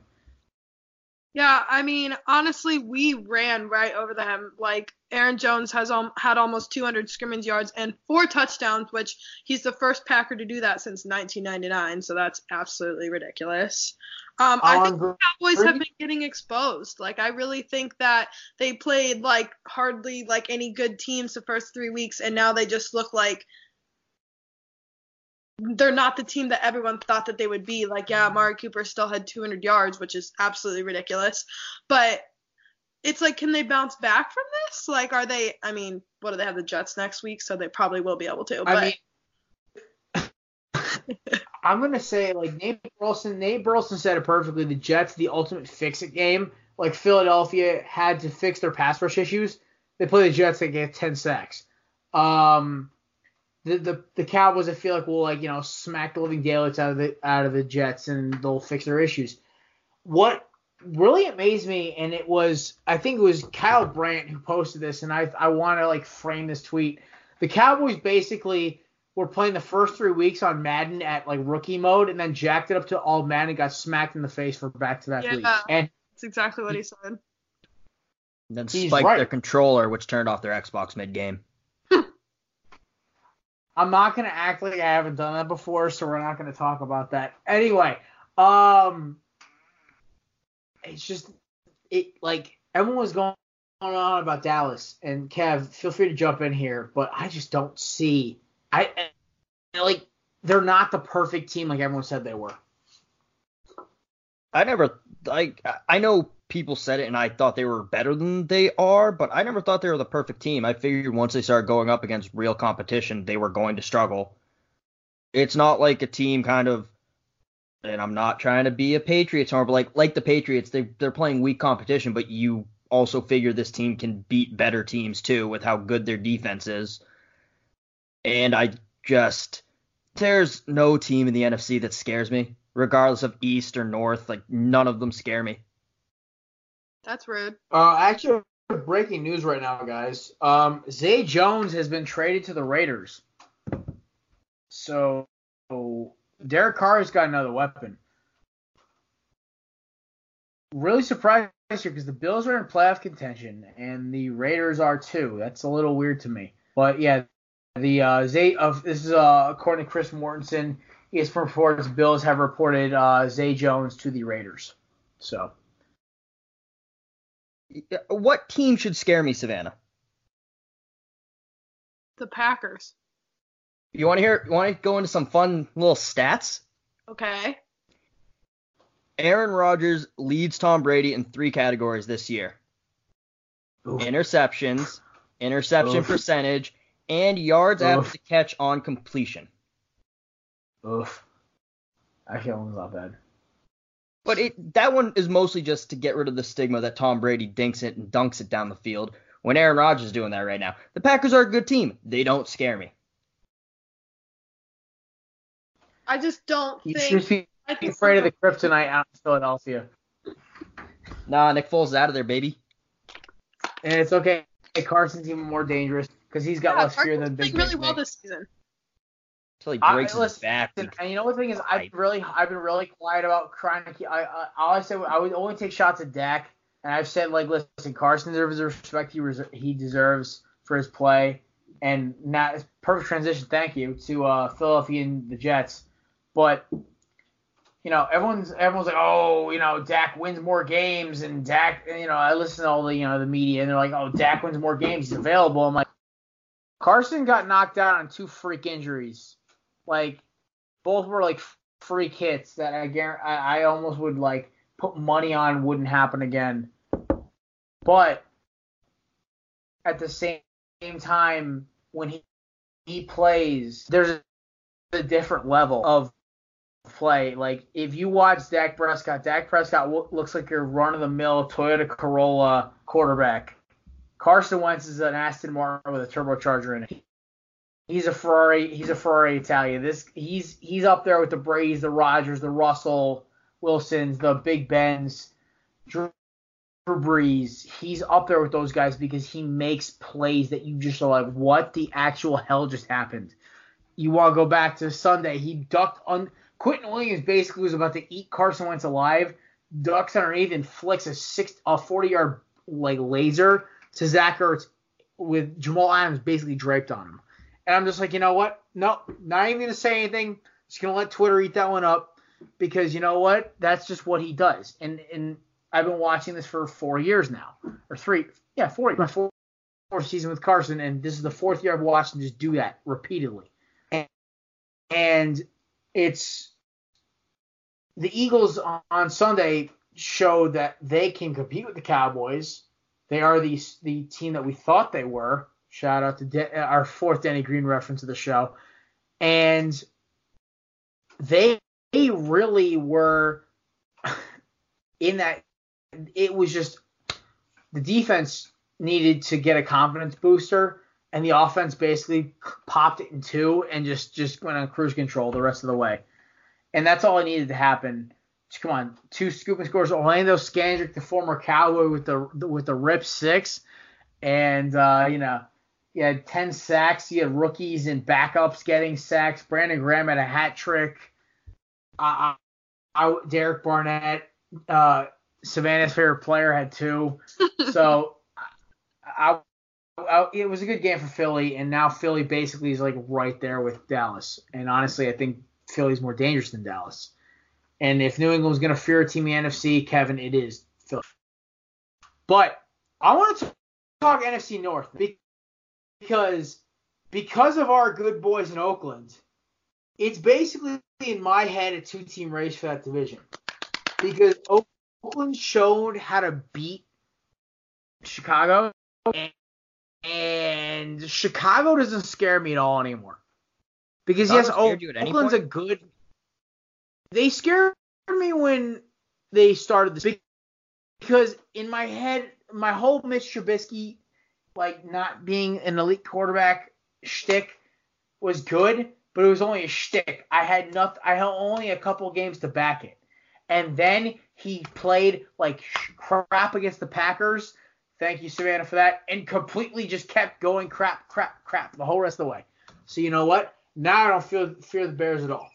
Speaker 4: Yeah, I mean, honestly, we ran right over them. Like Aaron Jones has um, had almost 200 scrimmage yards and four touchdowns, which he's the first Packer to do that since 1999. So that's absolutely ridiculous. Um, I think the Cowboys have been getting exposed. Like I really think that they played like hardly like any good teams the first three weeks, and now they just look like they're not the team that everyone thought that they would be. Like, yeah, Amari Cooper still had 200 yards, which is absolutely ridiculous. But it's like, can they bounce back from this? Like, are they? I mean, what do they have the Jets next week? So they probably will be able to. But
Speaker 2: I mean, I'm gonna say like Nate Burleson. Nate Burleson said it perfectly. The Jets, the ultimate fix-it game. Like Philadelphia had to fix their pass rush issues. They play the Jets. They get 10 sacks. Um, the, the the Cowboys I feel like will like you know smack the living daylights out of the out of the Jets and they'll fix their issues. What really amazed me and it was I think it was Kyle Brandt who posted this and I I want to like frame this tweet. The Cowboys basically were playing the first three weeks on Madden at like rookie mode and then jacked it up to all Madden and got smacked in the face for back to back
Speaker 4: Yeah.
Speaker 2: weeks. And
Speaker 4: that's exactly what he said.
Speaker 3: Then spiked
Speaker 2: right.
Speaker 3: their controller, which turned off their Xbox mid game.
Speaker 2: I'm not gonna act like I haven't done that before, so we're not gonna talk about that. Anyway, um, it's just it like everyone was going on about Dallas and Kev. Feel free to jump in here, but I just don't see. I, I like they're not the perfect team like everyone said they were.
Speaker 3: I never like I know people said it, and I thought they were better than they are, but I never thought they were the perfect team. I figured once they started going up against real competition, they were going to struggle. It's not like a team kind of, and I'm not trying to be a Patriots owner, but like like the Patriots, they they're playing weak competition, but you also figure this team can beat better teams too with how good their defense is. And I just there's no team in the NFC that scares me, regardless of East or North. Like none of them scare me.
Speaker 4: That's rude.
Speaker 2: Uh, actually, breaking news right now, guys. Um, Zay Jones has been traded to the Raiders. So, Derek Carr has got another weapon. Really surprised here because the Bills are in playoff contention and the Raiders are too. That's a little weird to me. But yeah, the uh, Zay of this is uh, according to Chris Mortensen. ESPN reports Bills have reported uh, Zay Jones to the Raiders. So
Speaker 3: what team should scare me, Savannah?
Speaker 4: The Packers.
Speaker 3: You want to hear? You want to go into some fun little stats?
Speaker 4: Okay.
Speaker 3: Aaron Rodgers leads Tom Brady in three categories this year: Oof. interceptions, interception Oof. percentage, and yards Oof. after the catch on completion.
Speaker 2: Oof. Actually, that one's not bad.
Speaker 3: But it that one is mostly just to get rid of the stigma that Tom Brady dinks it and dunks it down the field when Aaron Rodgers is doing that right now. The Packers are a good team. They don't scare me.
Speaker 4: I just don't
Speaker 2: you
Speaker 4: think.
Speaker 2: should be afraid of the kryptonite out in Philadelphia.
Speaker 3: Nah, Nick Foles is out of there, baby.
Speaker 2: And it's okay. Carson's even more dangerous because he's got
Speaker 4: yeah,
Speaker 2: less fear than
Speaker 4: Big. really well this season
Speaker 3: until he breaks
Speaker 2: I,
Speaker 3: his back.
Speaker 2: And, you know what the thing is, I've really, I've been really quiet about trying to keep. I, I, all I said, I would only take shots at Dak, and I've said like, listen, Carson deserves the respect he res- he deserves for his play, and not perfect transition. Thank you to uh, Philadelphia and the Jets, but. You know, everyone's everyone's like, oh, you know, Dak wins more games, and Dak, you know, I listen to all the you know the media, and they're like, oh, Dak wins more games, he's available. I'm like, Carson got knocked out on two freak injuries like both were like freak hits that I guarantee I, I almost would like put money on wouldn't happen again. But at the same time, when he he plays, there's a different level of play. Like if you watch Dak Prescott, Dak Prescott looks like your run of the mill Toyota Corolla quarterback. Carson Wentz is an Aston Martin with a turbocharger in it. He's a Ferrari. He's a Ferrari Italian. This he's he's up there with the Braves, the Rodgers, the Russell Wilsons, the Big Bens, Drew Brees. He's up there with those guys because he makes plays that you just are like, what the actual hell just happened? You want to go back to Sunday? He ducked on. Quinnen Williams basically was about to eat Carson Wentz alive. Ducks underneath and flicks a six a 40 yard like laser to Zach Ertz with Jamal Adams basically draped on him. And I'm just like, you know what? No, not even gonna say anything. Just gonna let Twitter eat that one up because you know what? That's just what he does. And and I've been watching this for four years now, or three, yeah, four. My fourth, fourth season with Carson, and this is the fourth year I've watched him just do that repeatedly. And, and it's the Eagles on Sunday showed that they can compete with the Cowboys. They are the the team that we thought they were. Shout out to De- uh, our fourth Denny Green reference of the show. And they, they really were in that. It was just the defense needed to get a confidence booster, and the offense basically popped it in two and just just went on cruise control the rest of the way. And that's all it needed to happen. Come on, two scooping scores. Orlando Scandrick, the former Cowboy, with the with the rip six, and uh, you know you had 10 sacks. You had rookies and backups getting sacks. Brandon Graham had a hat trick. Uh, I, Derek Barnett, uh, Savannah's favorite player, had two. so I, Uh, it was a good game for Philly, and now Philly basically is like right there with Dallas. And honestly, I think Philly's more dangerous than Dallas. And if New England England's going to fear a team in the NFC, Kevin, it is Philly. But I want to talk NFC North because because of our good boys in Oakland, it's basically in my head a two team race for that division. Because Oakland showed how to beat Chicago, and, and Chicago doesn't scare me at all anymore. Because yes, oh, Oakland's a good. They scared me when they started this because in my head, my whole Mitch Trubisky, like not being an elite quarterback shtick, was good, but it was only a shtick. I had nothing. I had only a couple games to back it, and then he played like crap against the Packers. Thank you, Savannah, for that, and completely just kept going crap, crap, crap the whole rest of the way. So you know what? Now I don't feel fear the Bears at all.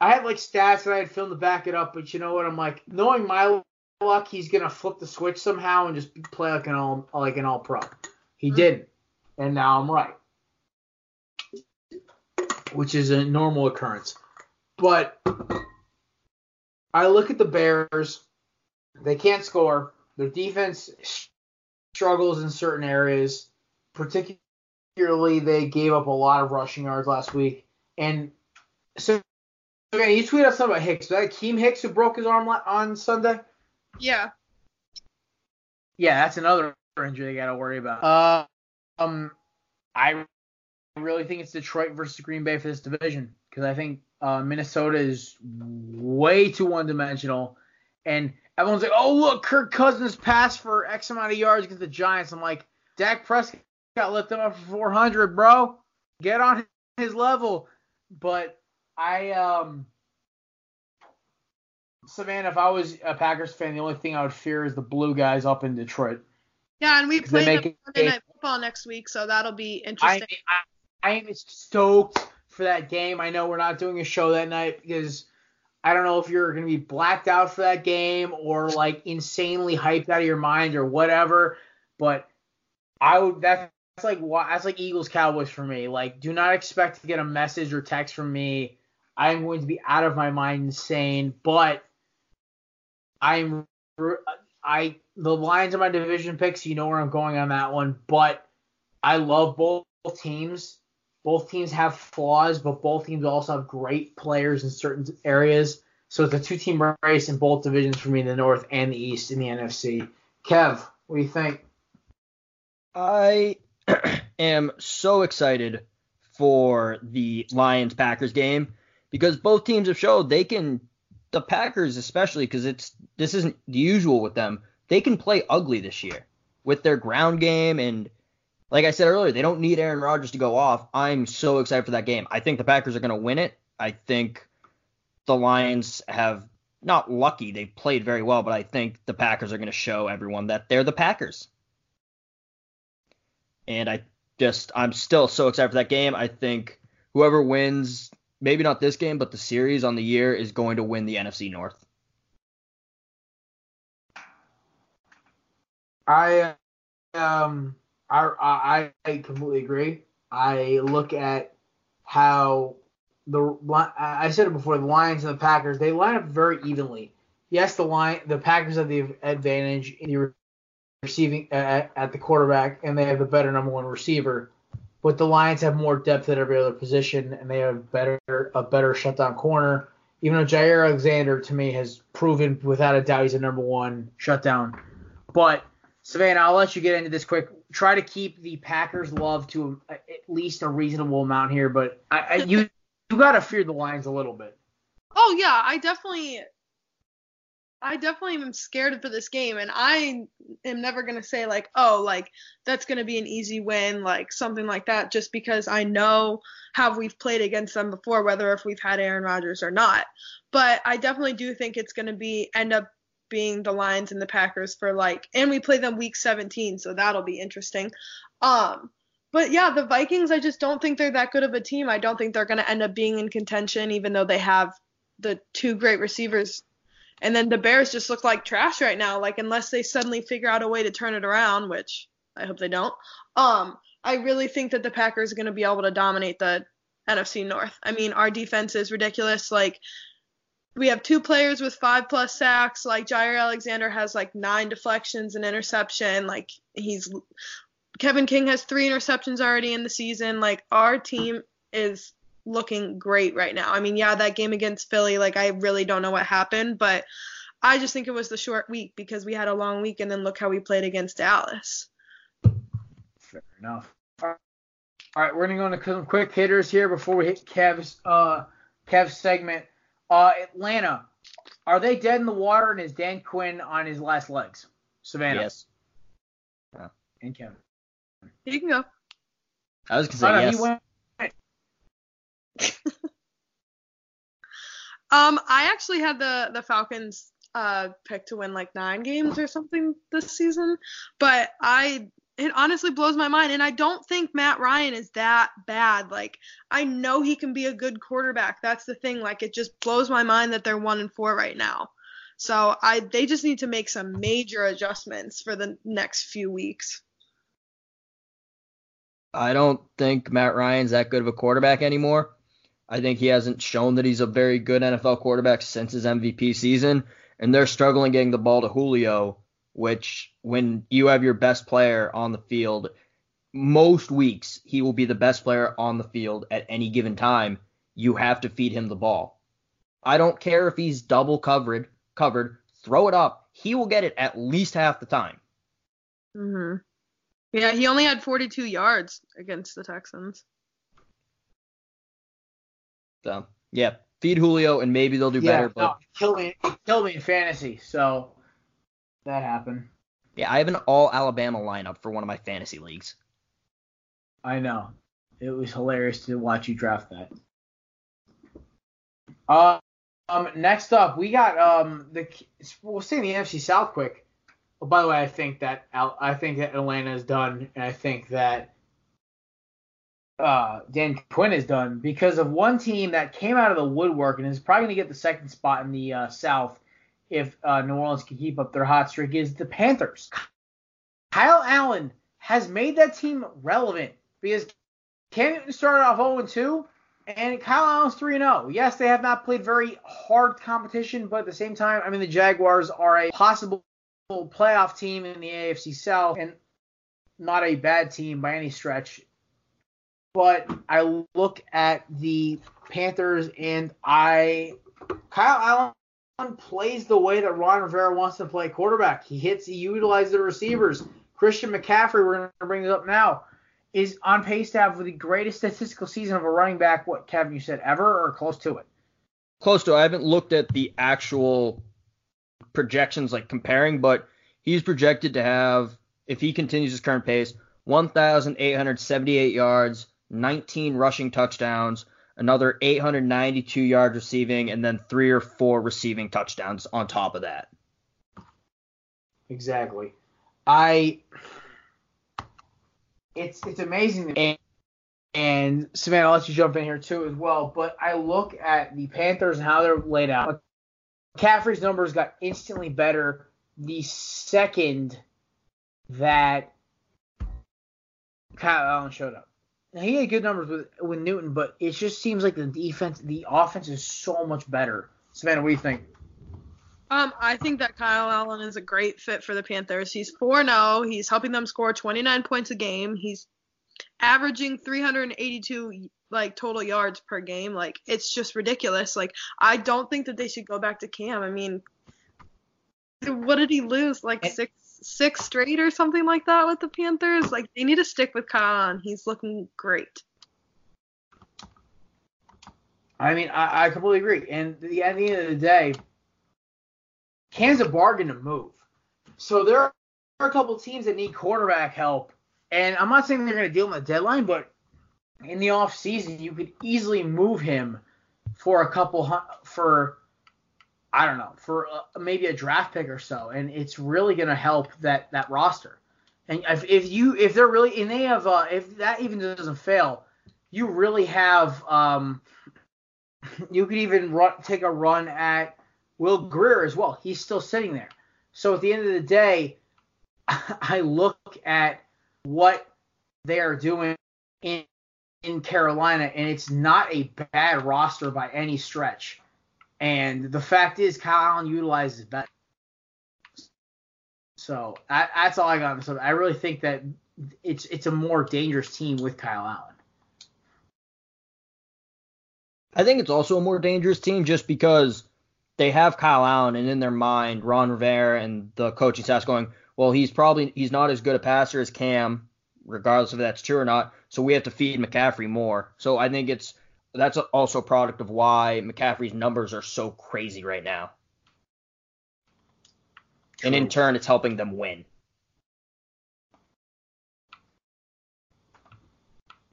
Speaker 2: I had like stats that I had filmed to back it up, but you know what? I'm like, knowing my luck, he's gonna flip the switch somehow and just play like an all like an all pro. He mm-hmm. didn't, and now I'm right, which is a normal occurrence. But I look at the Bears; they can't score. Their defense struggles in certain areas, particularly they gave up a lot of rushing yards last week. And so, okay, you tweeted out something about Hicks. Was that Keem Hicks who broke his arm on Sunday?
Speaker 4: Yeah.
Speaker 2: Yeah, that's another injury they got to worry about. Uh, um, I really think it's Detroit versus Green Bay for this division because I think uh, Minnesota is way too one-dimensional, and everyone's like, "Oh, look, Kirk Cousins passed for X amount of yards against the Giants." I'm like, Dak Prescott lit them up for 400, bro. Get on his level. But I um. Savannah, if I was a Packers fan, the only thing I would fear is the blue guys up in Detroit.
Speaker 4: Yeah, and we play
Speaker 2: make
Speaker 4: them
Speaker 2: it-
Speaker 4: Monday Night Football next week, so that'll be
Speaker 2: I,
Speaker 4: interesting.
Speaker 2: I, I am stoked for that game. I know we're not doing a show that night because I don't know if you're going to be blacked out for that game or like insanely hyped out of your mind or whatever. But I would that's like that's like Eagles Cowboys for me. Like, do not expect to get a message or text from me. I'm going to be out of my mind insane, but I'm I the Lions are my division picks. You know where I'm going on that one, but I love both teams. Both teams have flaws, but both teams also have great players in certain areas. So it's a two-team race in both divisions for me in the North and the East in the NFC. Kev, what do you think?
Speaker 3: I am so excited for the Lions Packers game because both teams have showed they can the Packers especially because it's this isn't the usual with them. They can play ugly this year with their ground game and like I said earlier, they don't need Aaron Rodgers to go off. I'm so excited for that game. I think the Packers are going to win it. I think the Lions have not lucky, they played very well, but I think the Packers are going to show everyone that they're the Packers and I just I'm still so excited for that game. I think whoever wins, maybe not this game, but the series on the year is going to win the NFC North.
Speaker 2: I um I I, I completely agree. I look at how the I said it before the Lions and the Packers they line up very evenly. Yes, the line the Packers have the advantage in the receiving at, at the quarterback and they have the better number one receiver, but the Lions have more depth at every other position and they have better a better shutdown corner. Even though Jaire Alexander to me has proven without a doubt he's a number one shutdown, but Savannah, I'll let you get into this quick. Try to keep the Packers' love to uh, at least a reasonable amount here, but I, I, you you gotta fear the Lions a little bit.
Speaker 4: Oh yeah, I definitely I definitely am scared for this game and I am never to say like, "Oh, like that's to be an easy win," like something like that just because I know how we've played against them before whether if we've had Aaron Rodgers or not. But I definitely do think it's to be end up being the Lions and the Packers for like and we play them week 17, so that'll be interesting. Um but yeah, the Vikings, I just don't think they're that good of a team. I don't think they're going to end up being in contention, even though they have the two great receivers. And then the Bears just look like trash right now. Like unless they suddenly figure out a way to turn it around, which I hope they don't. Um, I really think that the Packers are going to be able to dominate the NFC North. I mean, our defense is ridiculous. Like we have two players with five plus sacks. Like Jaire Alexander has like nine deflections and interception. Like he's Kevin King has three interceptions already in the season. Like our team is looking great right now. I mean, yeah, that game against Philly, like I really don't know what happened, but I just think it was the short week because we had a long week, and then look how we played against Dallas.
Speaker 2: Fair enough. All right, we're gonna go into some quick hitters here before we hit Kev's uh Kev's segment. Uh, Atlanta, are they dead in the water, and is Dan Quinn on his last legs? Savannah
Speaker 3: Yes.
Speaker 2: and Kevin.
Speaker 4: You can go.
Speaker 3: I was gonna say
Speaker 2: Oh, no,
Speaker 3: yes.
Speaker 4: Um, I actually had the the Falcons uh picked to win like nine games or something this season, but I it honestly blows my mind, and I don't think Matt Ryan is that bad. Like I know he can be a good quarterback. That's the thing. Like it just blows my mind that they're one and four right now. So I they just need to make some major adjustments for the next few weeks.
Speaker 3: I don't think Matt Ryan's that good of a quarterback anymore. I think he hasn't shown that he's a very good NFL quarterback since his MVP season, and they're struggling getting the ball to Julio, which when you have your best player on the field, most weeks he will be the best player on the field at any given time. You have to feed him the ball. I don't care if he's double covered, covered, throw it up. He will get it at least half the time.
Speaker 4: Mhm. Yeah, he only had 42 yards against the Texans.
Speaker 3: So yeah, feed Julio and maybe they'll do
Speaker 2: yeah,
Speaker 3: better. But
Speaker 2: no, it killed me. It killed me in fantasy. So that happened.
Speaker 3: Yeah, I have an all Alabama lineup for one of my fantasy leagues.
Speaker 2: I know. It was hilarious to watch you draft that. Uh, um, next up, we got um the we'll stay in the NFC South quick. Oh, by the way, I think that Al- I think that Atlanta is done, and I think that uh Dan Quinn is done because of one team that came out of the woodwork and is probably going to get the second spot in the uh, South if uh, New Orleans can keep up their hot streak is the Panthers. Kyle Allen has made that team relevant because Cam Newton started off 0 2, and Kyle Allen's 3 0. Yes, they have not played very hard competition, but at the same time, I mean, the Jaguars are a possible playoff team in the AFC South and not a bad team by any stretch. But I look at the Panthers and I. Kyle Allen plays the way that Ron Rivera wants to play quarterback. He hits, he utilizes the receivers. Christian McCaffrey, we're going to bring this up now, is on pace to have the greatest statistical season of a running back, what, Kevin, you said, ever or close to it?
Speaker 3: Close to. I haven't looked at the actual projections, like comparing, but he's projected to have, if he continues his current pace, 1,878 yards, 19 rushing touchdowns, another 892 yards receiving, and then three or four receiving touchdowns on top of that.
Speaker 2: Exactly. I it's it's amazing to me. And Savannah, I'll let you jump in here too as well. But I look at the Panthers and how they're laid out. McCaffrey's numbers got instantly better the second that Kyle Allen showed up. Now, he had good numbers with with Newton, but it just seems like the defense, the offense is so much better. Savannah, what do you think?
Speaker 4: Um, I think that Kyle Allen is a great fit for the Panthers. He's 4-0. He's helping them score 29 points a game. He's averaging 382 like total yards per game. Like it's just ridiculous. Like I don't think that they should go back to Cam. I mean, what did he lose? Like six six straight or something like that with the Panthers? Like they need to stick with Allen. He's looking great.
Speaker 2: I mean, I, I completely agree. And the, at the end of the day, Cam's a bargain to move. So there are a couple teams that need quarterback help. And I'm not saying they're going to deal him the deadline, but in the off season, you could easily move him for a couple for I don't know for uh, maybe a draft pick or so, and it's really going to help that that roster. And if, if you if they're really and they have uh, if that even doesn't fail, you really have um, you could even run, take a run at Will Greer as well. He's still sitting there. So at the end of the day, I look at what they are doing in in Carolina, and it's not a bad roster by any stretch. And the fact is, Kyle Allen utilizes better. So that, that's all I got this. I really think that it's it's a more dangerous team with Kyle Allen.
Speaker 3: I think it's also a more dangerous team just because they have Kyle Allen, and in their mind, Ron Rivera and the coaching staff going, well, he's probably he's not as good a passer as Cam, regardless if that's true or not. So we have to feed McCaffrey more. So I think it's that's also a product of why McCaffrey's numbers are so crazy right now. True. And in turn, it's helping them win.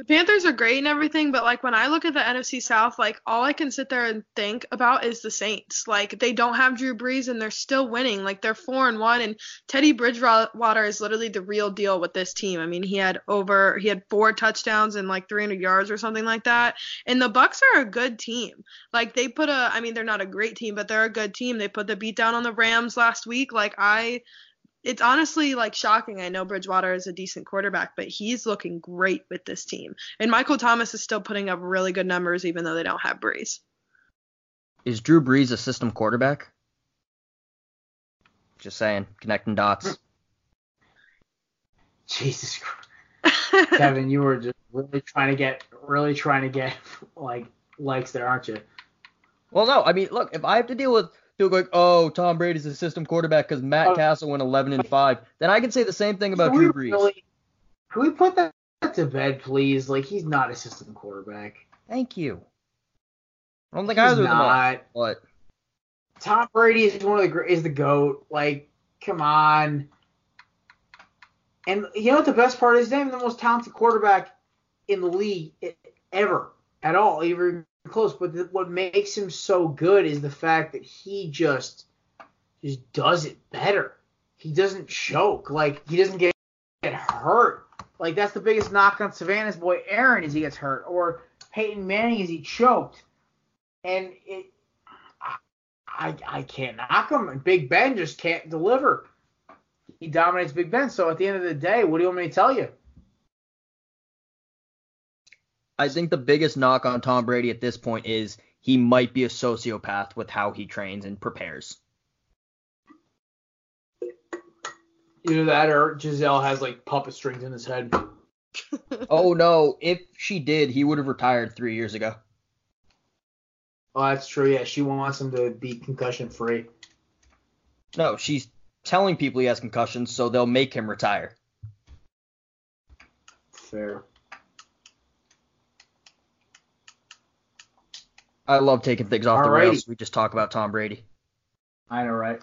Speaker 4: The Panthers are great and everything, but like when I look at the NFC South, like all I can sit there and think about is the Saints. Like they don't have Drew Brees and they're still winning. Like they're four and one, and Teddy Bridgewater is literally the real deal with this team. I mean, he had over he had four touchdowns and like 300 yards or something like that. And the Bucks are a good team. Like they put a, I mean, they're not a great team, but they're a good team. They put the beat down on the Rams last week. Like I it's honestly like shocking. I know Bridgewater is a decent quarterback, but he's looking great with this team. And Michael Thomas is still putting up really good numbers even though they don't have Brees.
Speaker 3: Is Drew Brees a system quarterback? Just saying, connecting dots.
Speaker 2: Jesus Christ. Kevin, you were just really trying to get really trying to get like likes there, aren't you?
Speaker 3: Well, no. I mean, look, if I have to deal with people like, oh, Tom Brady's a system quarterback because Matt oh. Cassel went 11 and 5. Then I can say the same thing about Drew Brees. Really,
Speaker 2: can we put that to bed, please? Like, he's not a system quarterback.
Speaker 3: Thank you. I don't think he's either not. of them What?
Speaker 2: Tom Brady is one of the is the goat. Like, come on. And you know what the best part is? He's not even the most talented quarterback in the league ever at all. Even close. But the, what makes him so good is the fact that he just just does it better. He doesn't choke. Like he doesn't get, get hurt. Like that's the biggest knock on Savannah's boy Aaron is he gets hurt, or Peyton Manning is he choked. And it, I I can't knock him. And Big Ben just can't deliver. He dominates Big Ben. So at the end of the day, what do you want me to tell you?
Speaker 3: I think the biggest knock on Tom Brady at this point is he might be a sociopath with how he trains and prepares.
Speaker 2: Either that or Gisele has like puppet strings in his head.
Speaker 3: oh no, if she did, he would have retired three years ago.
Speaker 2: Oh, that's true. Yeah, she wants him to be concussion free.
Speaker 3: No, she's telling people he has concussions, so they'll make him retire.
Speaker 2: Fair.
Speaker 3: I love taking things off Alrighty. the rails. We just talk about Tom Brady.
Speaker 2: I know, right?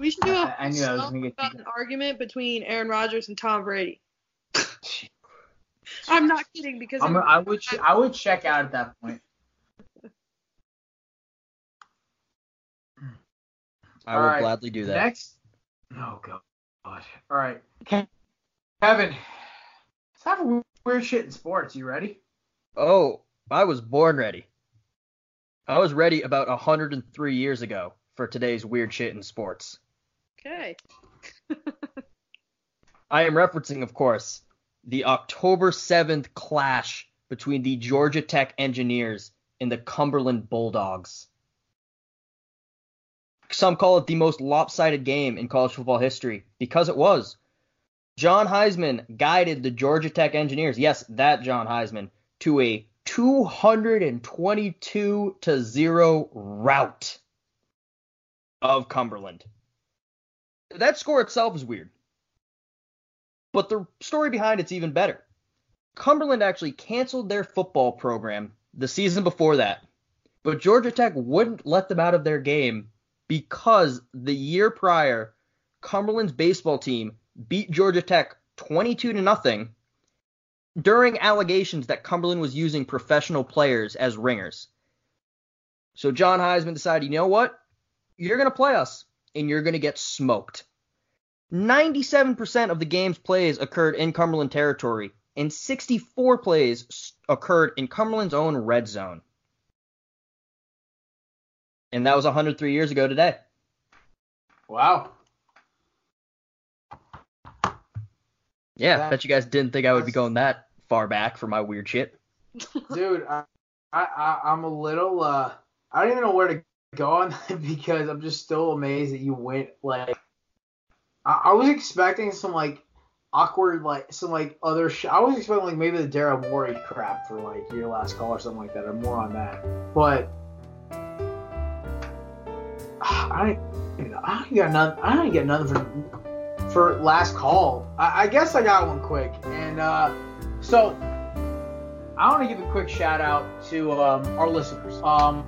Speaker 4: We should do a I, I knew I was gonna get about an argument between Aaron Rodgers and Tom Brady. I'm not kidding because
Speaker 2: I'm, I would ch- I would check out at that point.
Speaker 3: I will right. gladly do that.
Speaker 2: Next. Oh god. All right. Kevin, let's have a weird shit in sports. You ready?
Speaker 3: Oh, I was born ready. I was ready about 103 years ago for today's weird shit in sports.
Speaker 4: Okay.
Speaker 3: I am referencing, of course, the October 7th clash between the Georgia Tech Engineers and the Cumberland Bulldogs. Some call it the most lopsided game in college football history because it was. John Heisman guided the Georgia Tech Engineers, yes, that John Heisman, to a 222 to 0 rout of Cumberland. That score itself is weird. But the story behind it's even better. Cumberland actually canceled their football program the season before that, but Georgia Tech wouldn't let them out of their game because the year prior, Cumberland's baseball team beat Georgia Tech 22 to nothing during allegations that Cumberland was using professional players as ringers. So John Heisman decided, you know what? You're going to play us, and you're going to get smoked. 97% of the game's plays occurred in Cumberland territory, and 64 plays occurred in Cumberland's own red zone. And that was 103 years ago today.
Speaker 2: Wow.
Speaker 3: Yeah, that, bet you guys didn't think I would be going that far back for my weird shit.
Speaker 2: Dude, I, I I'm a little uh I don't even know where to go on that because I'm just still amazed that you went like I, I was expecting some like awkward like some like other sh- I was expecting like maybe the Daryl Morey crap for like your last call or something like that or more on that. But I, I got nothing. I didn't get nothing for for last call. I, I guess I got one quick, and uh, so I want to give a quick shout out to um, our listeners. Um,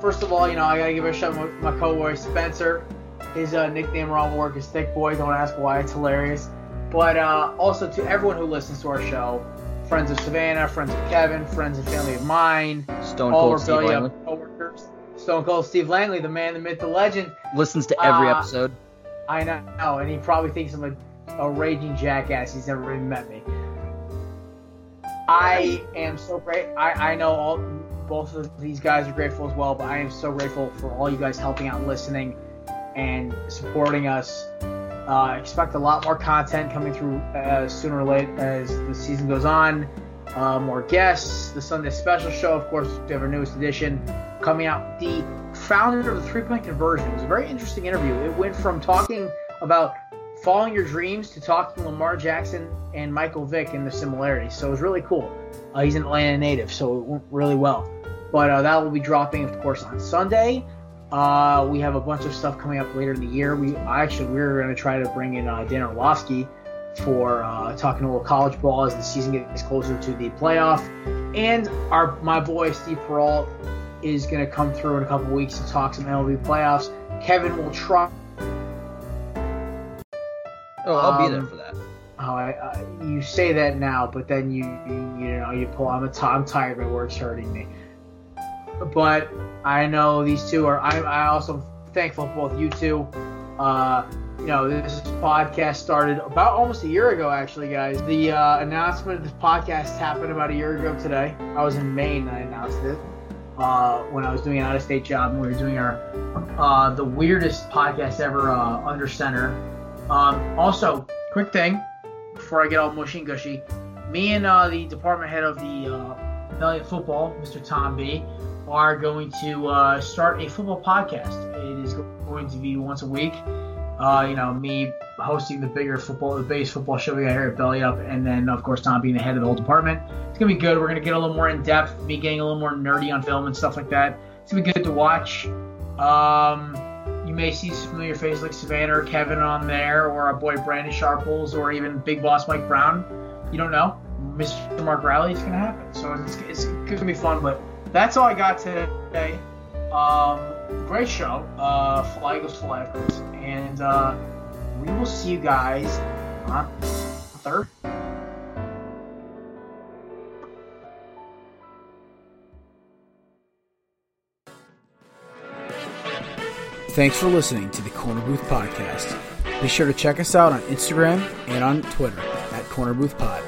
Speaker 2: first of all, you know I gotta give a shout out to my co-boy Spencer. His uh, nickname around work is Thick Boy. Don't ask why. It's hilarious. But uh, also to everyone who listens to our show, friends of Savannah, friends of Kevin, friends and family of mine,
Speaker 3: Stone Cold Steve
Speaker 2: Rebellion
Speaker 3: Langley
Speaker 2: coworkers. Stone Cold Steve Langley, the man, the myth, the legend.
Speaker 3: listens to every
Speaker 2: Uh,
Speaker 3: episode.
Speaker 2: I know, and he probably thinks I'm a, a raging jackass. He's never even met me. I am so great. I, I know all both of these guys are grateful as well, but I am so grateful for all you guys helping out, listening, and supporting us. Uh, expect a lot more content coming through uh, sooner or later as the season goes on. Uh, more guests, the Sunday special show, of course, we have our newest edition coming out. The founder of the three point conversion. It was a very interesting interview. It went from talking about following your dreams to talking Lamar Jackson and Michael Vick and the similarities. So it was really cool. Uh, he's an Atlanta native, so it went really well. But uh, that will be dropping, of course, on Sunday. Uh, we have a bunch of stuff coming up later in the year. We actually we're going to try to bring in uh, Dan Orlovsky for uh, talking a little college ball as the season gets closer to the playoff. And our my boy Steve Peralt is going to come through in a couple weeks to talk some MLB playoffs. Kevin will try.
Speaker 3: Oh, I'll be there
Speaker 2: um,
Speaker 3: for that.
Speaker 2: Oh, I, I, you say that now, but then you you, you know you pull. I'm a t- I'm tired. My work's hurting me. But I know these two are. I I also thankful for both you two. Uh, you know, this podcast started about almost a year ago, actually, guys. The uh, announcement of this podcast happened about a year ago today. I was in Maine. and I announced it uh, when I was doing an out-of-state job, and we were doing our uh, the weirdest podcast ever uh, under center. Um, also, quick thing before I get all mushy and gushy, me and uh, the department head of the uh, Elliott Football, Mr. Tom B, are going to uh, start a football podcast. It is going to be once a week. Uh, you know, me hosting the bigger football, the base football show we got here at Belly Up, and then of course Tom being the head of the whole department. It's gonna be good. We're gonna get a little more in depth, me getting a little more nerdy on film and stuff like that. It's gonna be good to watch. Um, you may see some familiar faces like Savannah or Kevin on there, or our boy Brandon Sharples, or even Big Boss Mike Brown. You don't know. Mr. Mark Riley, it's gonna happen. So it's, it's gonna be fun. But that's all I got today. Um, great show. Uh, Fly Fly Eagles. And uh, we will see you guys on third.
Speaker 1: Thanks for listening to the Korner Booth Podcast. Be sure to check us out on Instagram and on Twitter at Korner Booth Pod.